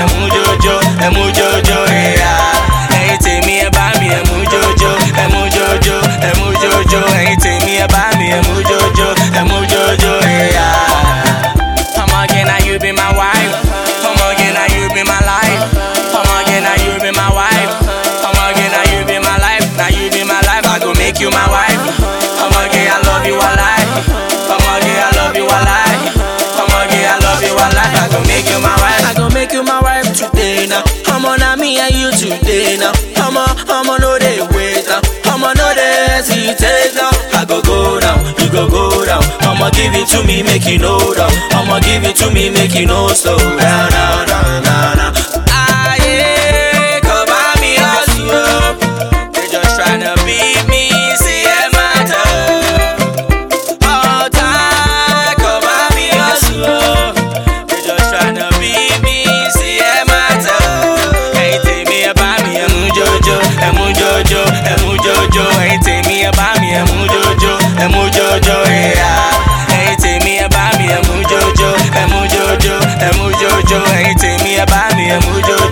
ẹ̀mú jòjò ẹ̀mú jòjò ẹ̀yà. ẹ̀yin tèmi ẹ bá mi ẹ̀mú jòjò ẹ̀mú jòjò ẹ̀mú jòjò ẹ̀yin tèmi ẹ bá mi ẹ̀mú jòjò. Today now. Ọmọ na me and you today now. Ọmọ ọmọ no dey wait now. Ọmọ no dey hesitate now. I go go down, you go go down. Ọmọ give it to me, make you know down. Ọmọ give it to me, make you know slow down, down, down, down, down.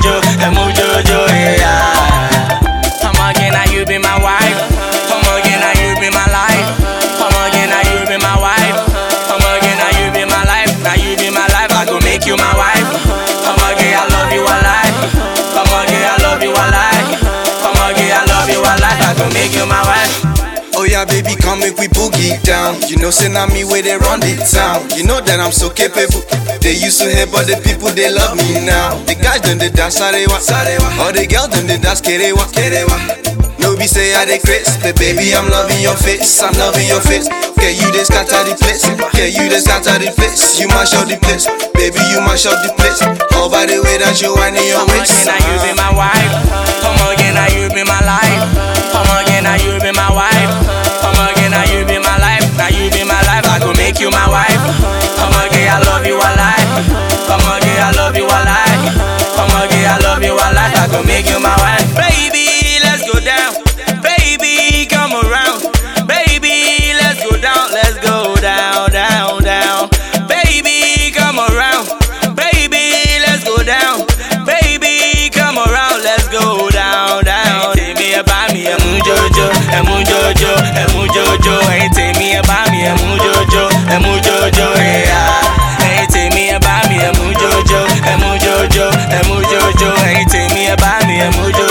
Jojo, ẹ mú jojo, yeah. Ọmọge na you be my wife. Ọmọge na you be my life. Ọmọge na you be my wife. Ọmọge na you be my life. Na you be my life. I go make you my wife. Ọmọge I love you alive. Ọmọge I love you alive. Ọmọge I love you alive. I go make you my wife. Baby, come make we boogie down. You know, say now me where they run the town. You know that I'm so capable. They used to hate, but the people they love me now. The guys them they dance sarewa, sarewa. All the girls them they dance kerewa, kerewa. No be say I they crazy, but baby I'm loving your face, I'm loving your face. Can you just scatter the place? Can you just scatter the place? You mash up the place, baby you mash up the place. All by the way that you whining your waist. I go make you my ẹ